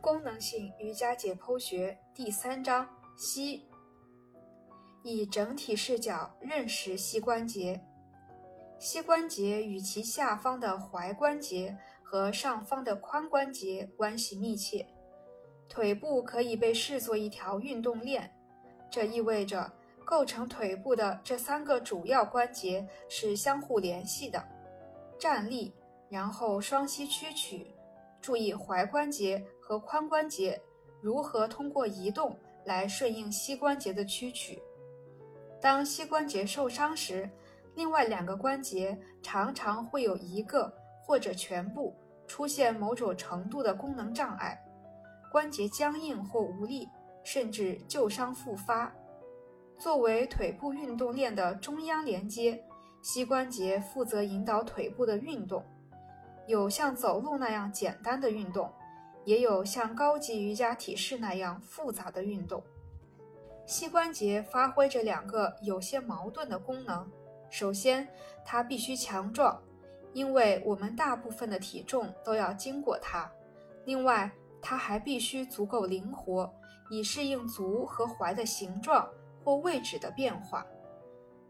功能性瑜伽解剖学第三章：膝。以整体视角认识膝关节。膝关节与其下方的踝关节和上方的髋关节关系密切。腿部可以被视作一条运动链，这意味着构成腿部的这三个主要关节是相互联系的。站立，然后双膝屈曲。注意踝关节和髋关节如何通过移动来顺应膝关节的屈曲。当膝关节受伤时，另外两个关节常常会有一个或者全部出现某种程度的功能障碍，关节僵硬或无力，甚至旧伤复发。作为腿部运动链的中央连接，膝关节负责引导腿部的运动。有像走路那样简单的运动，也有像高级瑜伽体式那样复杂的运动。膝关节发挥着两个有些矛盾的功能：首先，它必须强壮，因为我们大部分的体重都要经过它；另外，它还必须足够灵活，以适应足和踝的形状或位置的变化。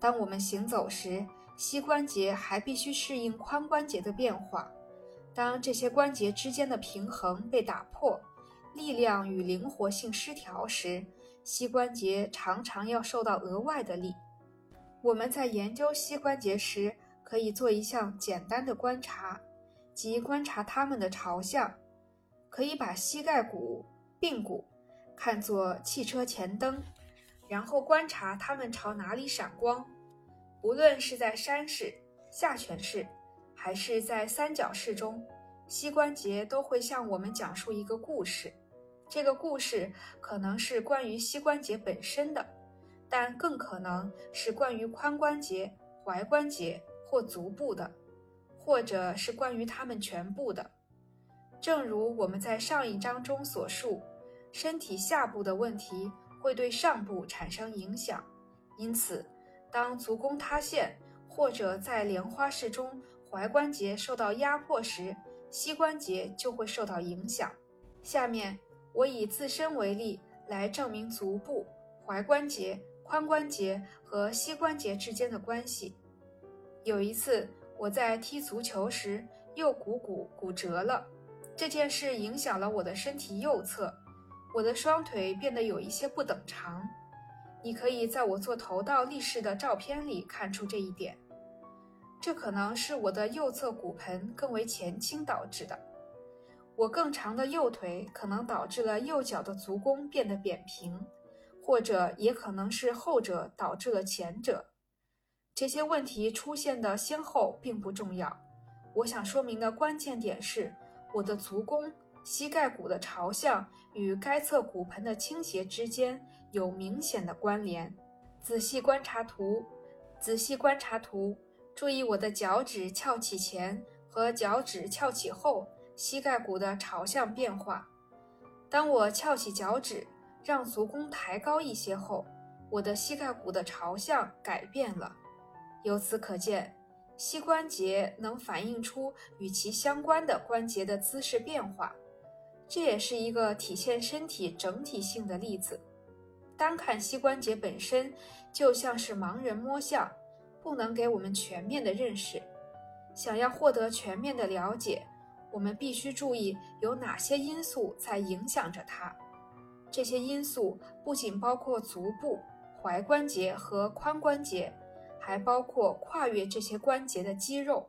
当我们行走时，膝关节还必须适应髋关节的变化。当这些关节之间的平衡被打破，力量与灵活性失调时，膝关节常常要受到额外的力。我们在研究膝关节时，可以做一项简单的观察，即观察它们的朝向。可以把膝盖骨、髌骨看作汽车前灯，然后观察它们朝哪里闪光。无论是在山式、下犬式。还是在三角式中，膝关节都会向我们讲述一个故事。这个故事可能是关于膝关节本身的，但更可能是关于髋关节、踝关节或足部的，或者是关于它们全部的。正如我们在上一章中所述，身体下部的问题会对上部产生影响。因此，当足弓塌陷或者在莲花式中，踝关节受到压迫时，膝关节就会受到影响。下面我以自身为例来证明足部、踝关节、髋关节和膝关节之间的关系。有一次我在踢足球时右股骨骨折了，这件事影响了我的身体右侧，我的双腿变得有一些不等长。你可以在我做头倒立式的照片里看出这一点。这可能是我的右侧骨盆更为前倾导致的。我更长的右腿可能导致了右脚的足弓变得扁平，或者也可能是后者导致了前者。这些问题出现的先后并不重要。我想说明的关键点是，我的足弓、膝盖骨的朝向与该侧骨盆的倾斜之间有明显的关联。仔细观察图，仔细观察图。注意我的脚趾翘起前和脚趾翘起后膝盖骨的朝向变化。当我翘起脚趾，让足弓抬高一些后，我的膝盖骨的朝向改变了。由此可见，膝关节能反映出与其相关的关节的姿势变化。这也是一个体现身体整体性的例子。单看膝关节本身，就像是盲人摸象。不能给我们全面的认识。想要获得全面的了解，我们必须注意有哪些因素在影响着它。这些因素不仅包括足部、踝关节和髋关节，还包括跨越这些关节的肌肉。